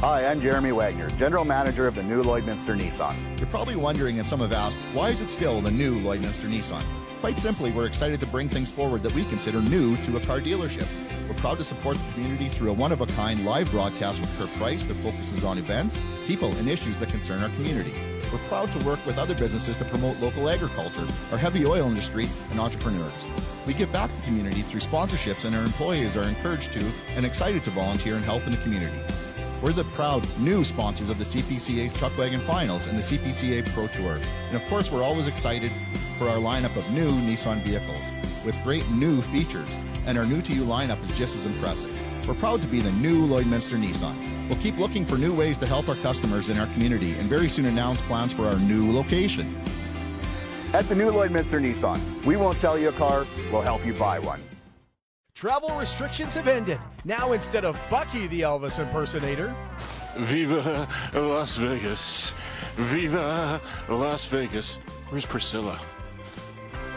Hi, I'm Jeremy Wagner, General Manager of the new Lloydminster Nissan. You're probably wondering, and some have asked, why is it still the new Lloydminster Nissan? Quite simply, we're excited to bring things forward that we consider new to a car dealership. We're proud to support the community through a one of a kind live broadcast with Kurt Price that focuses on events, people, and issues that concern our community. We're proud to work with other businesses to promote local agriculture, our heavy oil industry, and entrepreneurs. We give back to the community through sponsorships, and our employees are encouraged to and excited to volunteer and help in the community. We're the proud new sponsors of the CPCA's Chuck Wagon Finals and the CPCA Pro Tour. And of course, we're always excited for our lineup of new Nissan vehicles with great new features, and our new to you lineup is just as impressive. We're proud to be the new Lloydminster Nissan. We'll keep looking for new ways to help our customers in our community and very soon announce plans for our new location. At the new Lloydminster Nissan, we won't sell you a car, we'll help you buy one. Travel restrictions have ended. Now, instead of Bucky the Elvis impersonator, Viva Las Vegas. Viva Las Vegas. Where's Priscilla?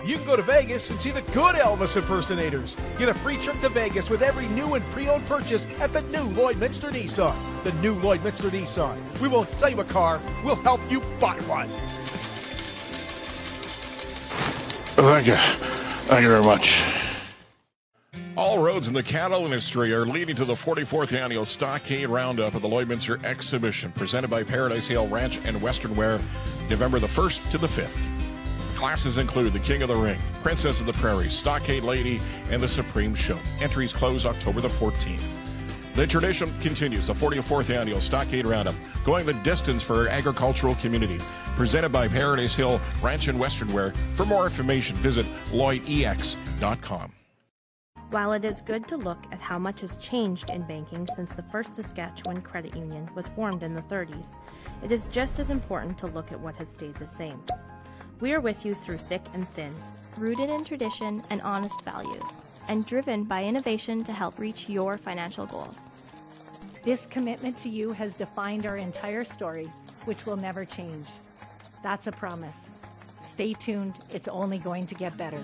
you can go to Vegas and see the good Elvis impersonators. Get a free trip to Vegas with every new and pre owned purchase at the new Lloydminster Nissan. The new Lloydminster Nissan. We won't sell you a car, we'll help you buy one. Thank you. Thank you very much. All roads in the cattle industry are leading to the 44th annual Stockade Roundup of the Lloydminster Exhibition, presented by Paradise Hill Ranch and Western Wear, November the 1st to the 5th. Classes include the King of the Ring, Princess of the Prairie, Stockade Lady, and the Supreme Show. Entries close October the 14th. The tradition continues, the 44th annual Stockade Roundup, going the distance for our agricultural community. Presented by Paradise Hill Ranch and Western Wear. For more information, visit lloydex.com. While it is good to look at how much has changed in banking since the first Saskatchewan Credit Union was formed in the 30s, it is just as important to look at what has stayed the same. We are with you through thick and thin, rooted in tradition and honest values, and driven by innovation to help reach your financial goals. This commitment to you has defined our entire story, which will never change. That's a promise. Stay tuned, it's only going to get better.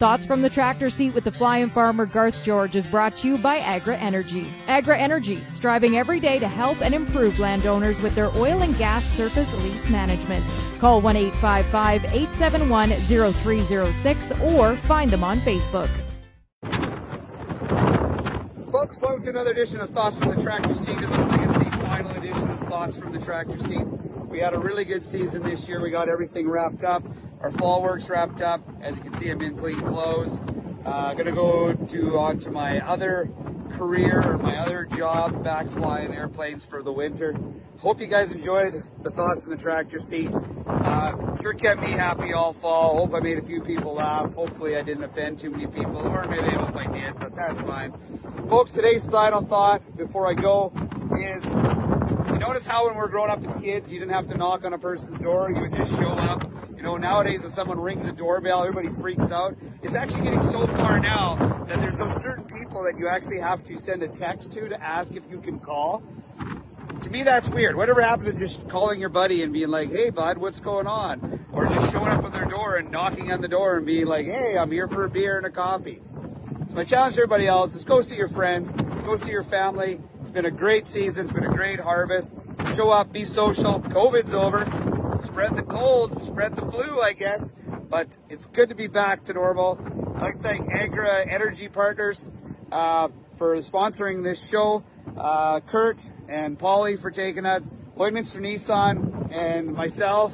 Thoughts from the tractor seat with the flying farmer Garth George is brought to you by Agra Energy. Agra Energy, striving every day to help and improve landowners with their oil and gas surface lease management. Call 1 855 871 0306 or find them on Facebook. Folks, welcome to another edition of Thoughts from the Tractor Seat. It looks like it's the final edition of Thoughts from the Tractor Seat. We had a really good season this year. We got everything wrapped up. Our fall work's wrapped up. As you can see, I'm in clean clothes. Uh, gonna go to on to my other career or my other job, back flying airplanes for the winter. Hope you guys enjoyed the thoughts in the tractor seat. Uh, sure kept me happy all fall. Hope I made a few people laugh. Hopefully I didn't offend too many people, or maybe I hope I did, but that's fine. Folks, today's final thought before I go is you notice how when we're growing up as kids, you didn't have to knock on a person's door, you would just show up. You know, nowadays if someone rings a doorbell, everybody freaks out. It's actually getting so far now that there's those certain people that you actually have to send a text to to ask if you can call. To me, that's weird. Whatever happened to just calling your buddy and being like, hey, bud, what's going on? Or just showing up at their door and knocking on the door and being like, hey, I'm here for a beer and a coffee. So my challenge to everybody else is go see your friends, go see your family. It's been a great season. It's been a great harvest. Show up, be social. COVID's over. Spread the cold, spread the flu, I guess. But it's good to be back to normal. I'd like to thank Agra Energy Partners uh, for sponsoring this show. Uh, Kurt and Polly for taking it. Lloydminster Nissan and myself.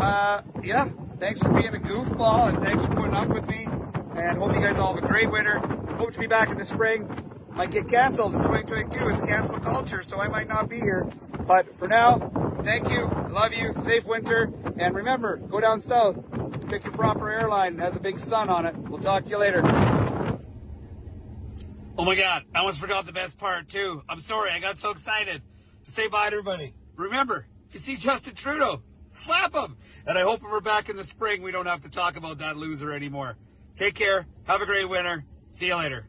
Uh, yeah, thanks for being a goofball and thanks for putting up with me. And hope you guys all have a great winter. Hope to be back in the spring. Might get canceled in 2022. It's cancel culture, so I might not be here. But for now, thank you. Love you. Safe winter. And remember, go down south. Pick your proper airline. It has a big sun on it. We'll talk to you later. Oh my god, I almost forgot the best part too. I'm sorry, I got so excited to say bye to everybody. Remember, if you see Justin Trudeau, Slap him! And I hope when we're back in the spring, we don't have to talk about that loser anymore. Take care. Have a great winter. See you later.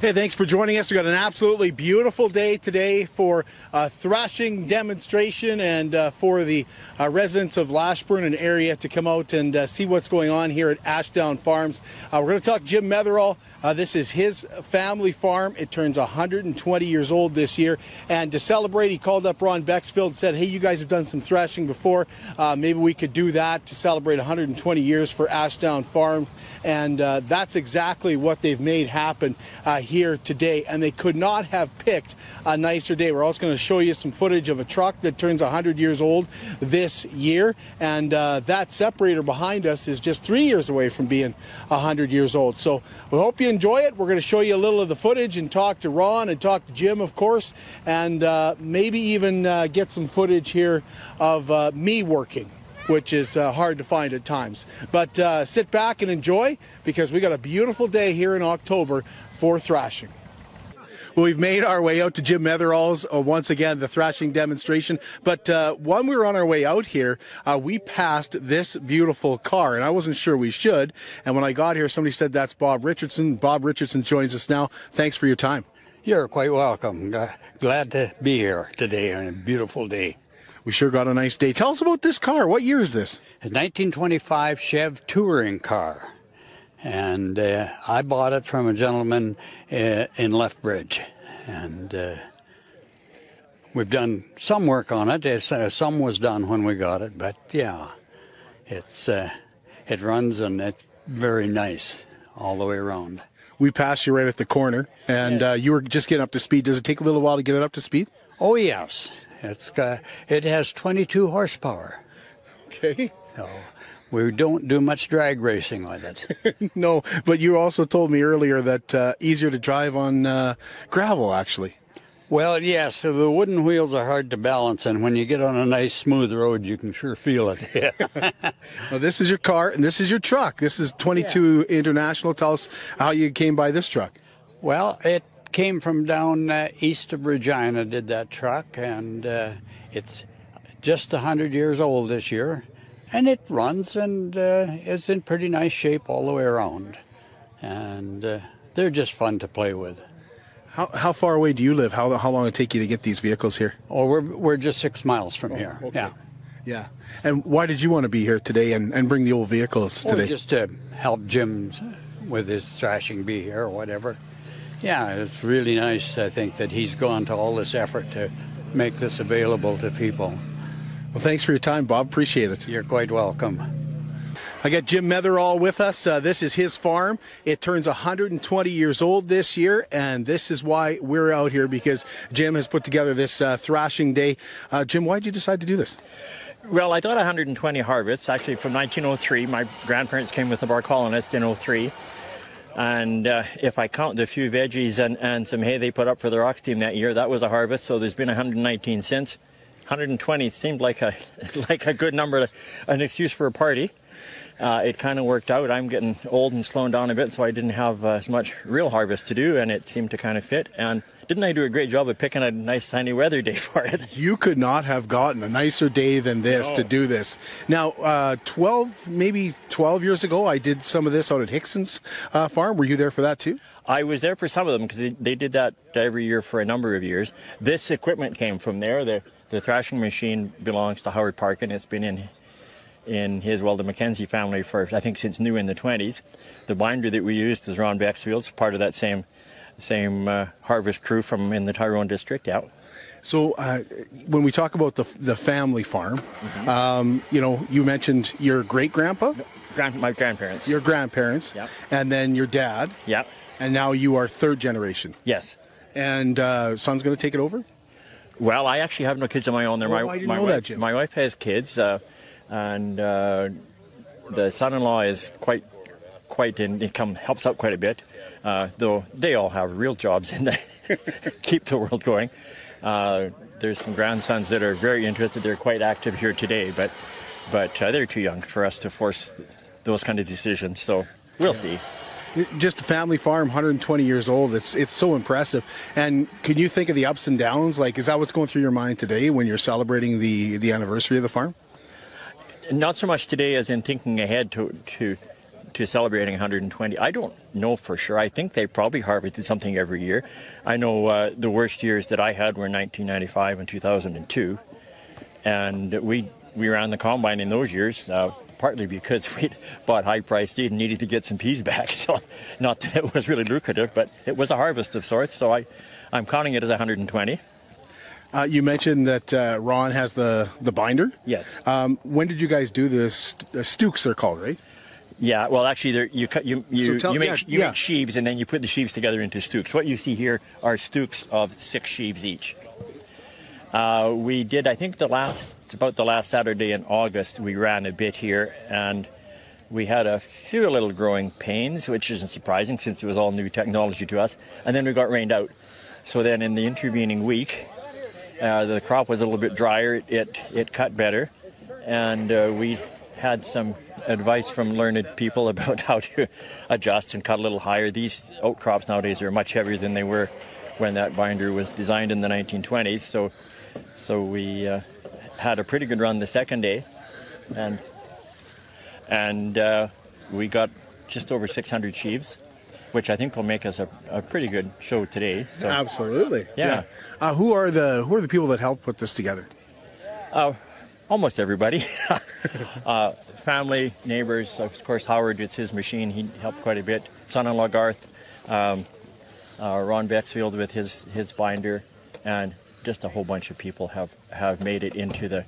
Hey, thanks for joining us. We got an absolutely beautiful day today for a thrashing demonstration and uh, for the uh, residents of Lashburn and area to come out and uh, see what's going on here at Ashdown Farms. Uh, we're going to talk Jim Metherall. Uh, this is his family farm. It turns 120 years old this year. And to celebrate, he called up Ron Bexfield and said, hey, you guys have done some thrashing before. Uh, maybe we could do that to celebrate 120 years for Ashdown Farm. And that's exactly what they've made happen here today, and they could not have picked a nicer day. We're also going to show you some footage of a truck that turns 100 years old this year, and uh, that separator behind us is just three years away from being 100 years old. So we hope you enjoy it. We're going to show you a little of the footage and talk to Ron and talk to Jim, of course, and uh, maybe even uh, get some footage here of uh, me working which is uh, hard to find at times. But uh, sit back and enjoy because we got a beautiful day here in October for thrashing. Well, we've made our way out to Jim Metherall's uh, once again, the thrashing demonstration. But uh, when we were on our way out here, uh, we passed this beautiful car, and I wasn't sure we should. And when I got here, somebody said that's Bob Richardson. Bob Richardson joins us now. Thanks for your time. You're quite welcome. Glad to be here today on a beautiful day. We sure got a nice day. Tell us about this car. What year is this? A 1925 Chev touring car. And uh, I bought it from a gentleman uh, in Lethbridge. And uh, we've done some work on it. Uh, some was done when we got it, but yeah, it's uh, it runs and it's very nice all the way around. We passed you right at the corner, and uh, you were just getting up to speed. Does it take a little while to get it up to speed? Oh yes, it's got, it has 22 horsepower. Okay. So we don't do much drag racing with it. no, but you also told me earlier that uh, easier to drive on uh, gravel, actually. Well, yes, so the wooden wheels are hard to balance, and when you get on a nice smooth road, you can sure feel it. well, this is your car, and this is your truck. This is 22 yeah. International. Tell us how you came by this truck. Well, it came from down uh, east of Regina, did that truck, and uh, it's just 100 years old this year. And it runs and uh, is in pretty nice shape all the way around. And uh, they're just fun to play with. How, how far away do you live? How, how long it take you to get these vehicles here? Oh, we're, we're just six miles from oh, here. Okay. Yeah. Yeah. And why did you want to be here today and, and bring the old vehicles today? Well, just to help Jim with his thrashing bee here or whatever. Yeah, it's really nice, I think, that he's gone to all this effort to make this available to people. Well, thanks for your time, Bob. Appreciate it. You're quite welcome. I got Jim Metherall with us. Uh, this is his farm. It turns 120 years old this year, and this is why we're out here because Jim has put together this uh, thrashing day. Uh, Jim, why did you decide to do this? Well, I got 120 harvests actually from 1903. My grandparents came with the Barr colonists in 03. And uh, if I count the few veggies and, and some hay they put up for the Rocks team that year, that was a harvest. So there's been 119 since. 120 seemed like a like a good number, an excuse for a party. Uh, it kind of worked out. I'm getting old and slowing down a bit, so I didn't have uh, as much real harvest to do, and it seemed to kind of fit. And didn't I do a great job of picking a nice sunny weather day for it? You could not have gotten a nicer day than this no. to do this. Now, uh, 12, maybe 12 years ago, I did some of this out at Hickson's uh, farm. Were you there for that too? I was there for some of them because they, they, did that every year for a number of years. This equipment came from there. The, the thrashing machine belongs to Howard Parkin. It's been in in his, well, the Mackenzie family for, I think, since new in the 20s. The binder that we used is Ron Bexfield's, part of that same same uh, harvest crew from in the Tyrone district out. So uh, when we talk about the the family farm, mm-hmm. um, you know, you mentioned your great grandpa, Grand, my grandparents, your grandparents, yep. and then your dad, yep. and now you are third generation. Yes. And uh, son's going to take it over. Well, I actually have no kids of my own. There, oh, my, I didn't my know wife, that, Jim. My wife has kids, uh, and uh, the son-in-law is quite quite in income, helps out quite a bit uh, though they all have real jobs and keep the world going. Uh, there's some grandsons that are very interested. They're quite active here today, but but uh, they're too young for us to force those kind of decisions. So we'll see. Just a family farm, 120 years old. It's it's so impressive. And can you think of the ups and downs? Like, is that what's going through your mind today when you're celebrating the the anniversary of the farm? Not so much today as in thinking ahead to to to celebrating 120. I don't know for sure. I think they probably harvested something every year. I know uh, the worst years that I had were 1995 and 2002, and we we ran the combine in those years. Uh, partly because we'd bought high-priced seed and needed to get some peas back. So, not that it was really lucrative, but it was a harvest of sorts. So I, I'm counting it as 120. Uh, you mentioned that uh, Ron has the, the binder. Yes. Um, when did you guys do this? Uh, Stooks, they're called, right? Yeah. Well, actually, there, you cut you you, So tell- you make yeah, you yeah. make sheaves and then you put the sheaves together into stooks. What you see here are stooks of six sheaves each. Uh, we did, I think, the last about the last Saturday in August. We ran a bit here, and we had a few little growing pains, which isn't surprising since it was all new technology to us. And then we got rained out. So then, in the intervening week, uh, the crop was a little bit drier. It it, cut better, and uh, we had some advice from learned people about how to adjust and cut a little higher. These oat crops nowadays are much heavier than they were when that binder was designed in the 1920s. So, so we uh, had a pretty good run the second day, and and uh, we got just over 600 sheaves, which I think will make us a, a pretty good show today. So, Absolutely. Yeah. Uh, who are the who are the people that helped put this together? Uh, almost everybody. uh, family, neighbors. Of course, Howard, it's his machine. He helped quite a bit. Son-in-law Garth, um, uh, Ron Bexfield with his, his binder, and just a whole bunch of people have, have made it into the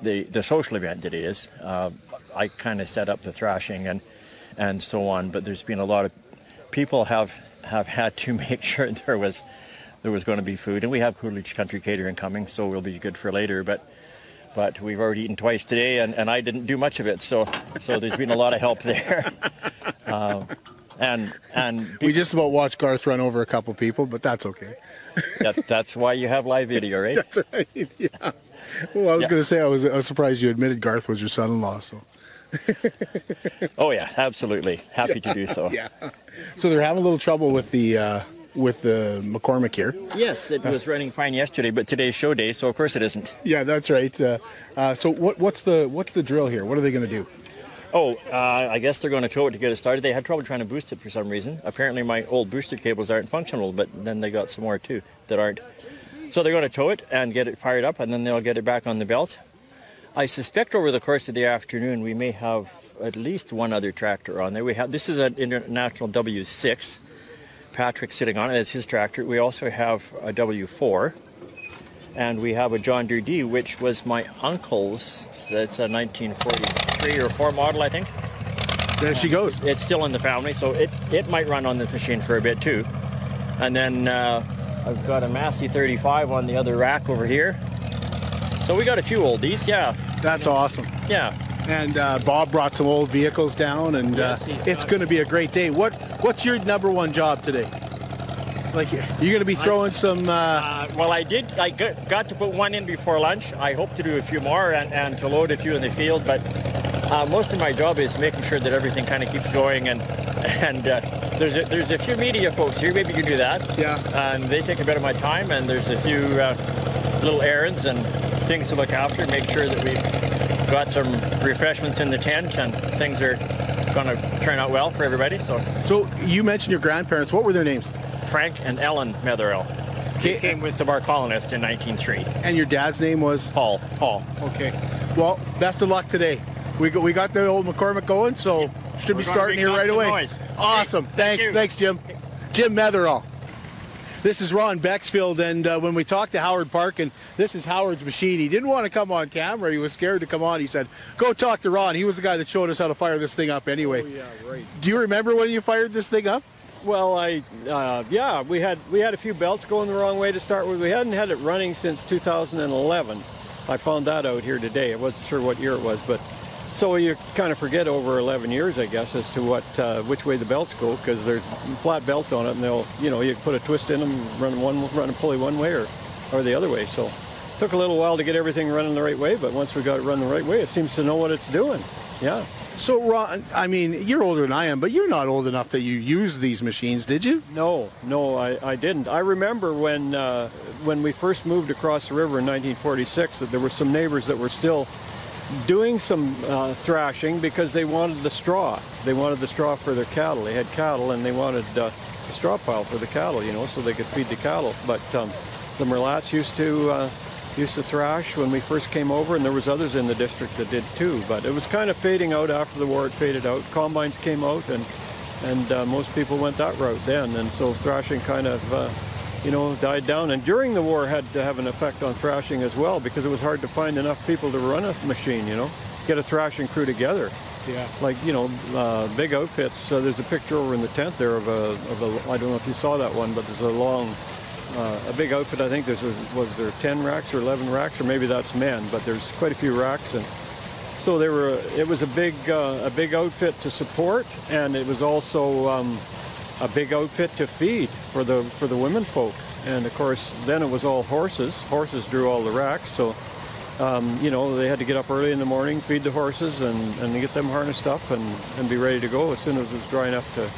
the, the social event that it is. Uh, I kind of set up the thrashing and and so on, but there's been a lot of people have have had to make sure there was there was going to be food, and we have Coolidge Country Catering coming, so we'll be good for later. But but we've already eaten twice today, and, and I didn't do much of it, so so there's been a lot of help there. Um, and and We just about watched Garth run over a couple people, but that's okay. that, that's why you have live video, right? That's right. Yeah. Well, I was Yeah. going to say I was, I was surprised you admitted Garth was your son-in-law. So. Oh yeah, absolutely. Happy to do so. Yeah. So they're having a little trouble with the uh, with the McCormick here. Yes, it was running fine yesterday, but today's show day, so of course it isn't. Yeah, that's right. Uh, uh, so what, what's the what's the drill here? What are they going to do? Oh, uh, I guess they're going to tow it to get it started. They had trouble trying to boost it for some reason. Apparently, my old booster cables aren't functional, but then they got some more too that aren't. So they're going to tow it and get it fired up, and then they'll get it back on the belt. I suspect over the course of the afternoon we may have at least one other tractor on there. We have this is an International W6. Patrick sitting on it. It's his tractor. We also have a W4, and we have a John Deere D, which was my uncle's. It's a 1943 or 4 model, I think. There she goes. It's still in the family, so it, it might run on this machine for a bit too. And then uh, I've got a Massey 35 on the other rack over here. So we got a few oldies, yeah. That's awesome. Yeah. And uh, Bob brought some old vehicles down, and uh, it's going to be a great day. What What's your number one job today? Like, you're going to be throwing some. Uh, Uh, well, I did. I got, got to put one in before lunch. I hope to do a few more and, and to load a few in the field. But uh, most of my job is making sure that everything kind of keeps going. And and uh, there's a, there's a few media folks here. Maybe you can do that. Yeah. And they take a bit of my time. And there's a few uh, little errands and things to look after. Make sure that we've got some refreshments in the tent and things are going to turn out well for everybody. So so you mentioned your grandparents. What were their names? Frank and Ellen Metherell. He came with the Barr colonists in 1903. And your dad's name was Paul. Paul. Okay. Well, best of luck today. We got, we got the old McCormick going, so should We're be starting here right away. noise. Awesome. Thanks. Thanks, Jim. Jim Metherall. This is Ron Bexfield, and uh, when we talked to Howard Park, and this is Howard's machine, he didn't want to come on camera. He was scared to come on. He said, "Go talk to Ron." He was the guy that showed us how to fire this thing up. Anyway, Oh, yeah, right. do you remember when you fired this thing up? Well, I uh, yeah, we had we had a few belts going the wrong way to start with. We hadn't had it running since 2011. I found that out here today. I wasn't sure what year it was, but so you kind of forget over 11 years, I guess, as to what uh, which way the belts go because there's flat belts on it, and they'll you know you put a twist in them, run one run a pulley one way or or the other way. So took a little while to get everything running the right way, but once we got it running the right way, it seems to know what it's doing. Yeah. So, Ron, I mean, you're older than I am, but you're not old enough that you used these machines, did you? No, no, I, I didn't. I remember when uh, when we first moved across the river in 1946 that there were some neighbors that were still doing some uh, thrashing because they wanted the straw. They wanted the straw for their cattle. They had cattle and they wanted uh, the straw pile for the cattle, you know, so they could feed the cattle. But um, the Merlats used to uh, used to thrash when we first came over, and there was others in the district that did too. But it was kind of fading out after the war. It faded out. Combines came out, and and uh, most people went that route then, and so thrashing kind of. You know, died down. And during the war had to have an effect on thrashing as well because it was hard to find enough people to run a machine, you know, get a thrashing crew together. Yeah. Like, you know, uh, big outfits. Uh, there's a picture over in the tent there of a, of a, I don't know if you saw that one, but there's a long, uh, a big outfit. I think there's, a, was there 10 racks or 11 racks, or maybe that's men, but there's quite a few racks. And so they were, it was a big, uh, a big outfit to support, and it was also, um, a big outfit to feed for the for the women folk. And of course, then it was all horses. Horses drew all the racks, so um, you know they had to get up early in the morning, feed the horses, and, and get them harnessed up and, and be ready to go as soon as it was dry enough to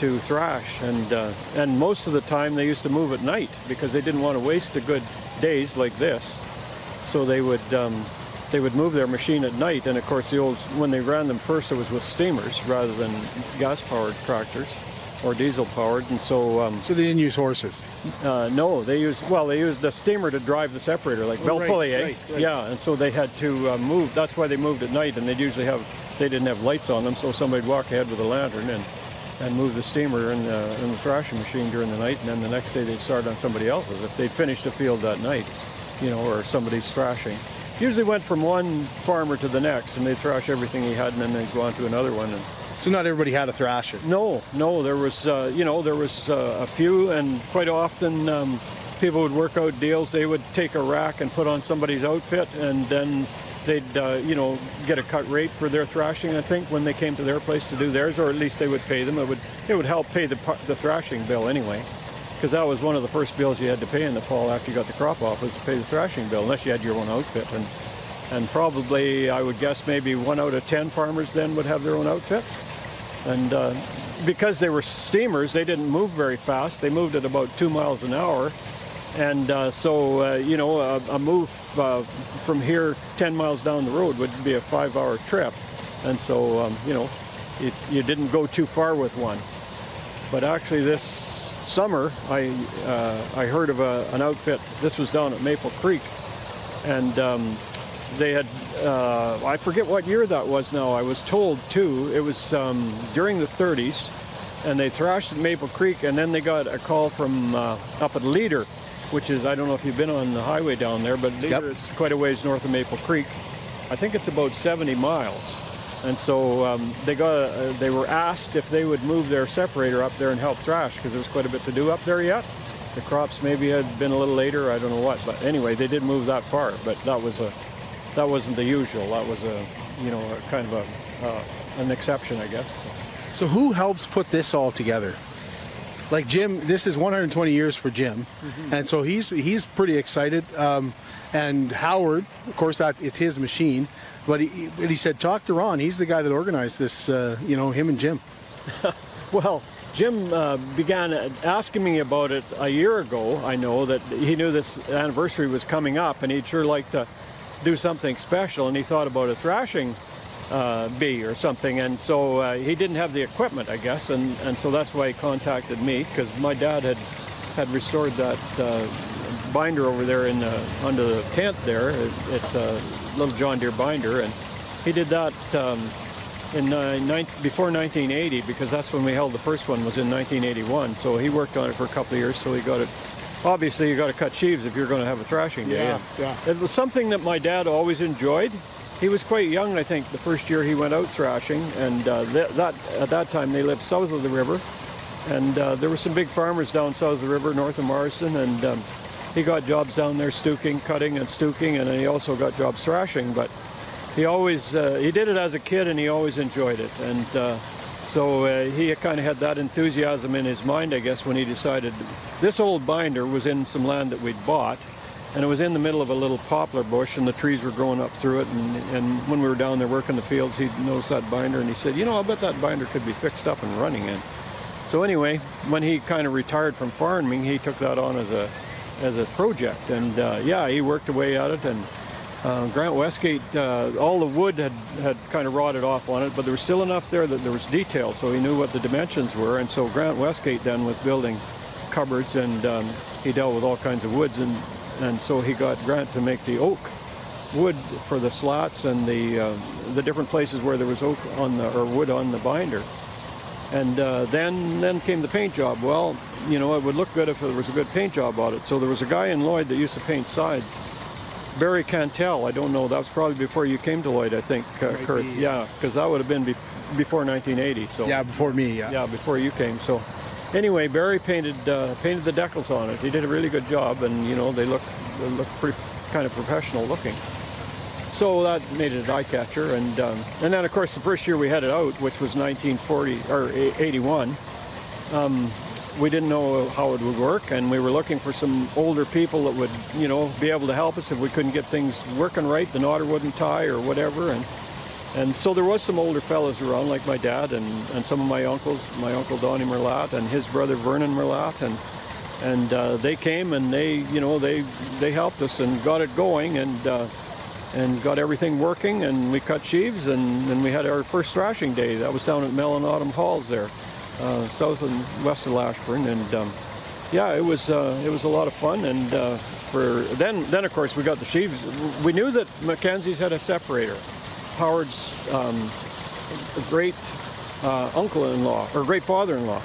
to thrash. And uh, and most of the time they used to move at night because they didn't want to waste the good days like this. So they would. Um, they would move their machine at night, and of course, the old when they ran them first, it was with steamers rather than gas-powered tractors or diesel powered, and so. Um, so they didn't use horses. Uh, no, they used well. They used the steamer to drive the separator, like Oh, right, pulley, eh? right, right. Yeah, and so they had to uh, move. That's why they moved at night, and they'd usually have they didn't have lights on them, so somebody'd walk ahead with a lantern and and move the steamer and, uh, and the thrashing machine during the night, and then the next day they'd start on somebody else's if they'd finished a field that night, you know, or somebody's thrashing. Usually went from one farmer to the next, and they'd thrash everything he had, and then they'd go on to another one. And, So not everybody had a thrasher. no, no, there was, uh, you know, there was uh, a few, and quite often um, people would work out deals. They would take a rack and put on somebody's outfit, and then they'd, uh, you know, get a cut rate for their thrashing. I think when they came to their place to do theirs, or at least they would pay them. It would, it would help pay the the thrashing bill anyway, because that was one of the first bills you had to pay in the fall after you got the crop off was to pay the thrashing bill, unless you had your own outfit. And and probably I would guess maybe one out of ten farmers then would have their own outfit. And uh, because they were steamers, they didn't move very fast. They moved at about two miles an hour. And uh, so, uh, you know, a, a move uh, from here 10 miles down the road would be a five hour trip. And so, um, you know, it, you didn't go too far with one. But actually, this summer, I, uh, I heard of a, an outfit. This was down at Maple Creek. And um, they had uh, I forget what year that was now. I was told too. It was um, during the 30s, and they thrashed at Maple Creek, and then they got a call from uh, up at Leader, which is I don't know if you've been on the highway down there, but Leader is quite a ways north of Maple Creek. I think it's about 70 miles. And so um, they got uh, they were asked if they would move their separator up there and help thrash because there was quite a bit to do up there yet. The crops maybe had been a little later, I don't know what, but anyway, they did move that far. But that was a that wasn't the usual. That was a you know a kind of a uh, an exception, I guess. So who helps put this all together? Like Jim, this is 120 years for Jim, Mhm. and so he's he's pretty excited. Um, and Howard, of course, that it's his machine, but he but he said talk to Ron. He's the guy that organized this. Uh, you know, him and Jim. Well, Jim uh, began asking me about it a year ago. I know that he knew this anniversary was coming up, and he'd sure like to do something special. And he thought about a thrashing uh, bee or something, and so uh, he didn't have the equipment, I guess, and, and so that's why he contacted me because my dad had had restored that uh, binder over there in the, under the tent there. It, it's a little John Deere binder, and he did that. Um, in before 1980 because that's when we held the first one was in 1981 so he worked on it for a couple of years so he got it obviously you got to cut sheaves if you're going to have a thrashing day Yeah, yeah. it was something that my dad always enjoyed he was quite young i think the first year he went out thrashing and uh, th- that at that time they lived south of the river and uh, there were some big farmers down south of the river north of marsden and um, he got jobs down there stooking cutting and stooking and then he also got jobs thrashing but he always uh, he did it as a kid and he always enjoyed it and uh, So uh, he kind of had that enthusiasm in his mind, I guess, when he decided this old binder was in some land that we'd bought, and it was in the middle of a little poplar bush, and the trees were growing up through it. And, and when we were down there working the fields, he noticed that binder, and he said, "You know, I bet that binder could be fixed up and running in." So anyway, when he kind of retired from farming, he took that on as a as a project, and uh, yeah, he worked away at it and. Uh, Grant Westgate, uh, all the wood had, had kind of rotted off on it, but there was still enough there that there was detail, so he knew what the dimensions were. And so Grant Westgate then was building cupboards, and um, he dealt with all kinds of woods, and and so he got Grant to make the oak wood for the slats and the uh, the different places where there was oak on the or wood on the binder. And uh, then then came the paint job. Well, you know, it would look good if there was a good paint job on it. So there was a guy in Lloyd that used to paint sides. Barry Cantel, I don't know, that was probably before you came to Lloyd, I think, uh, Kurt. be, yeah, because that would have been bef- before 1980. So Yeah, before me, yeah. Yeah, before you came. So anyway, Barry painted uh, painted the decals on it. He did a really good job, and you know they look they look pretty kind of professional looking. So that made it an eye catcher, and um, and then of course the first year we had it out, which was 1940 or 81. Um, we didn't know how it would work, and we were looking for some older people that would, you know, be able to help us if we couldn't get things working right, the knotter wouldn't tie or whatever. And and so there was some older fellows around, like my dad and, and some of my uncles, my uncle Donnie Merlat and his brother Vernon Merlat, and and uh, they came and they, you know, they they helped us and got it going and uh, and got everything working. And we cut sheaves and then we had our first thrashing day. That was down at Mellon Autumn Halls there, uh, south and west of Lashburn. And um, yeah, it was uh, it was a lot of fun. And uh, for then then of course we got the sheaves. We knew that Mackenzie's had a separator. Howard's um, great uh, uncle-in-law or great father-in-law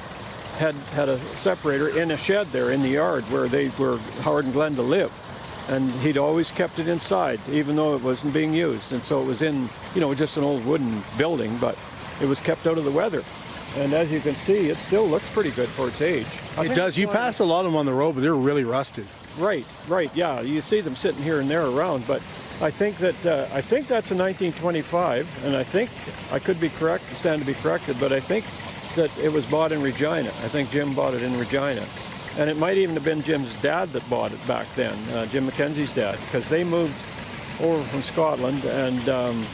had had a separator in a shed there in the yard where they where Howard and Glenda live. And he'd always kept it inside, even though it wasn't being used. And so it was in, you know, just an old wooden building, but it was kept out of the weather. And as you can see, it still looks pretty good for its age. I It does. You pass a lot of them on the road, but they're really rusted. Right, right, yeah. You see them sitting here and there around, but I think that uh, I think that's a 1925, and I think I could be correct, stand to be corrected, but I think that it was bought in Regina. I think Jim bought it in Regina, and it might even have been Jim's dad that bought it back then, uh, Jim Mackenzie's dad, because they moved over from Scotland and um,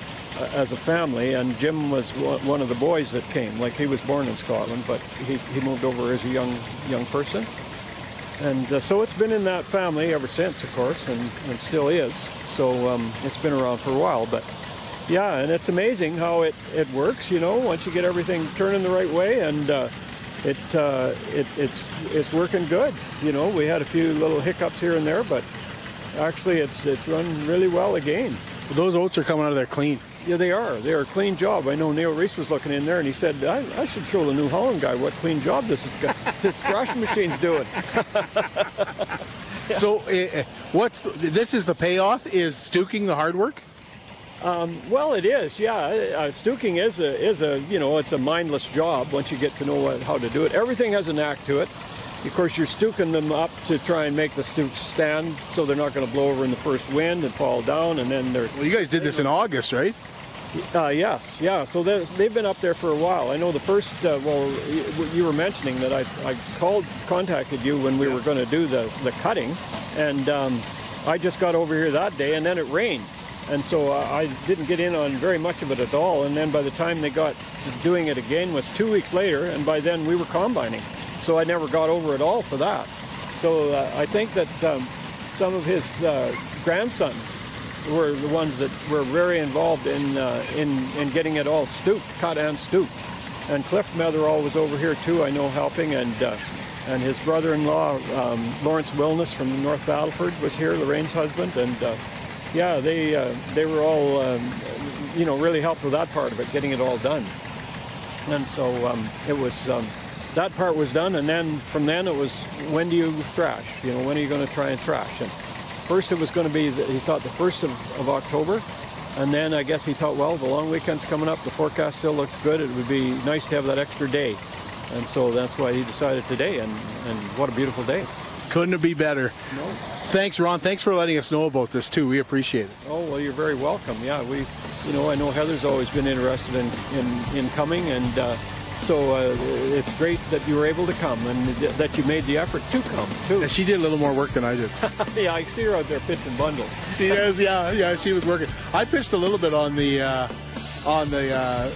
as a family, and Jim was one of the boys that came. Like he was born in Scotland, but he, he moved over as a young young person. And uh, so it's been in that family ever since, of course, and, and still is. So um, it's been around for a while. But yeah, and it's amazing how it, it works, you know, once you get everything turning the right way. And uh, it, uh, it, it's, it's working good. You know, we had a few little hiccups here and there, but actually it's, it's run really well again. Those oats are coming out of there clean. Yeah, they are. They're a clean job. I know Neil Reese was looking in there, and he said, "I, I should show the New Holland guy what clean job this is, this thrashing machine's doing." So, uh, what's the, this is the payoff? Is stooking the hard work? Um, well, it is. Yeah, uh, stooking is a is a you know it's a mindless job once you get to know what, how to do it. Everything has a knack to it. Of course, you're stooking them up to try and make the stooks stand so they're not going to blow over in the first wind and fall down, and then they're. Well, you guys did this in August, right? Uh, yes, yeah. So they've been up there for a while. I know the first. Uh, well, you were mentioning that I, I called, contacted you when we were going to do the the cutting, and um, I just got over here that day, and then it rained, and so I, I didn't get in on very much of it at all. And then by the time they got to doing it again was two weeks later, and by then we were combining, so I never got over it all for that. So uh, I think that um, some of his uh, grandsons were the ones that were very involved in uh, in in getting it all stooked, cut and stooked. And Cliff Metherall was over here too, I know, helping, and uh, and his brother-in-law um, Lawrence Wilness from North Battleford was here, Lorraine's husband, and uh, yeah, they uh, they were all um, you know really helped with that part of it, getting it all done. And so um, it was um, that part was done, and then from then it was when do you thrash? You know, when are you going to try and thrash? And first it was going to be the, he thought the first of, of October, and then I guess he thought, well, the long weekend's coming up, the forecast still looks good. It would be nice to have that extra day, and so that's why he decided today. And and what a beautiful day. Couldn't it be better? No. Thanks, Ron. Thanks for letting us know about this too. We appreciate it. Oh well, you're very welcome. Yeah, we, you know, I know Heather's always been interested in in, in coming, and uh, So uh, it's great that you were able to come and that you made the effort to come too. And she did a little more work than I did. yeah, I see her out there pitching bundles. She is, yeah, yeah. She was working. I pitched a little bit on the. Uh, on the uh,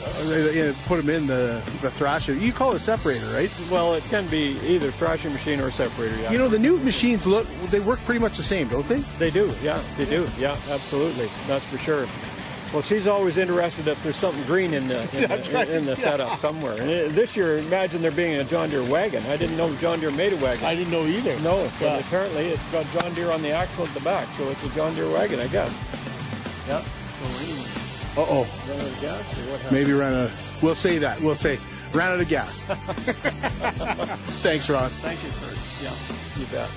you know, put them in the the thrasher. You call it a separator, right? Well, it can be either thrashing machine or separator. Yeah. You know, the new machines look they work pretty much the same, don't they? They do. Yeah, they do. Yeah, absolutely. That's for sure. Well, she's always interested if there's something green in the in, the, right. in the setup yeah. somewhere. And it, this year, imagine there being a John Deere wagon. I didn't know John Deere made a wagon. I didn't know either. No, yeah. apparently it's got John Deere on the axle at the back, so it's a John Deere wagon, I guess. Yeah. Uh oh. Ran out of gas, or what Maybe ran out. Of, we'll say that. We'll say ran out of gas. Thanks, Ron. Thank you, Kurt. Yeah, you bet.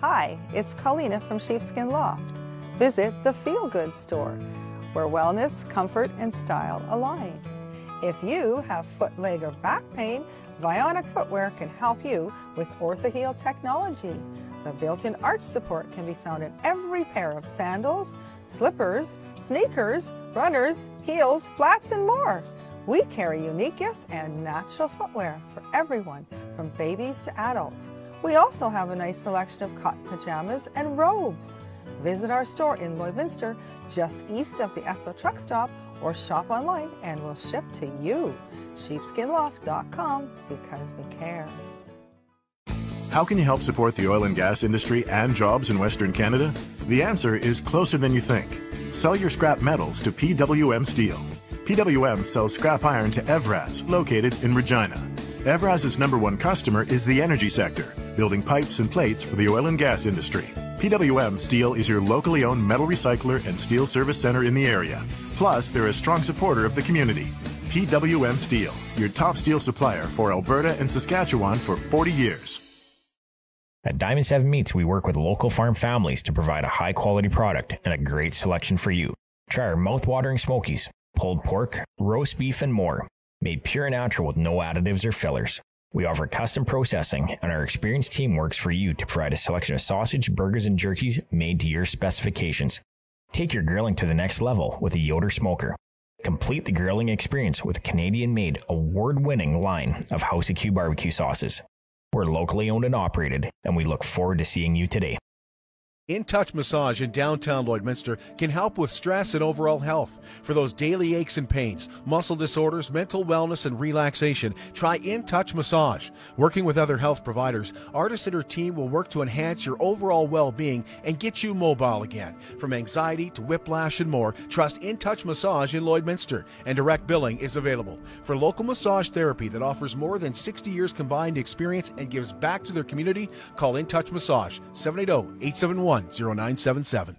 Hi, it's Colina from Sheepskin Loft. Visit the Feel Good store, where wellness, comfort, and style align. If you have foot, leg, or back pain, Vionic Footwear can help you with Orthaheel technology. The built-in arch support can be found in every pair of sandals, slippers, sneakers, runners, heels, flats, and more. We carry unique gifts and natural footwear for everyone, from babies to adults. We also have a nice selection of cotton pajamas and robes. Visit our store in Lloydminster, just east of the Esso truck stop, or shop online and we'll ship to you. Sheepskinloft.com because we care. How can you help support the oil and gas industry and jobs in Western Canada? The answer is closer than you think. Sell your scrap metals to PWM Steel. PWM sells scrap iron to Evraz, located in Regina. Evraz's number one customer is the energy sector, building pipes and plates for the oil and gas industry. PWM Steel is your locally owned metal recycler and steel service center in the area. Plus, they're a strong supporter of the community. PWM Steel, your top steel supplier for Alberta and Saskatchewan for 40 years. At Diamond 7 Meats, we work with local farm families to provide a high quality product and a great selection for you. Try our mouth-watering smokies, pulled pork, roast beef, and more, made pure and natural with no additives or fillers. We offer custom processing, and our experienced team works for you to provide a selection of sausage, burgers, and jerkies made to your specifications. Take your grilling to the next level with a Yoder smoker. Complete the grilling experience with Canadian made, award winning line of House of Q barbecue sauces. We're locally owned and operated, and we look forward to seeing you today. In Touch Massage in downtown Lloydminster can help with stress and overall health. For those daily aches and pains, muscle disorders, mental wellness, and relaxation, try In Touch Massage. Working with other health providers, Artist and her team will work to enhance your overall well being and get you mobile again. From anxiety to whiplash and more, trust In Touch Massage in Lloydminster, and direct billing is available. For local massage therapy that offers more than 60 years combined experience and gives back to their community, call In Touch Massage 780 871 0977.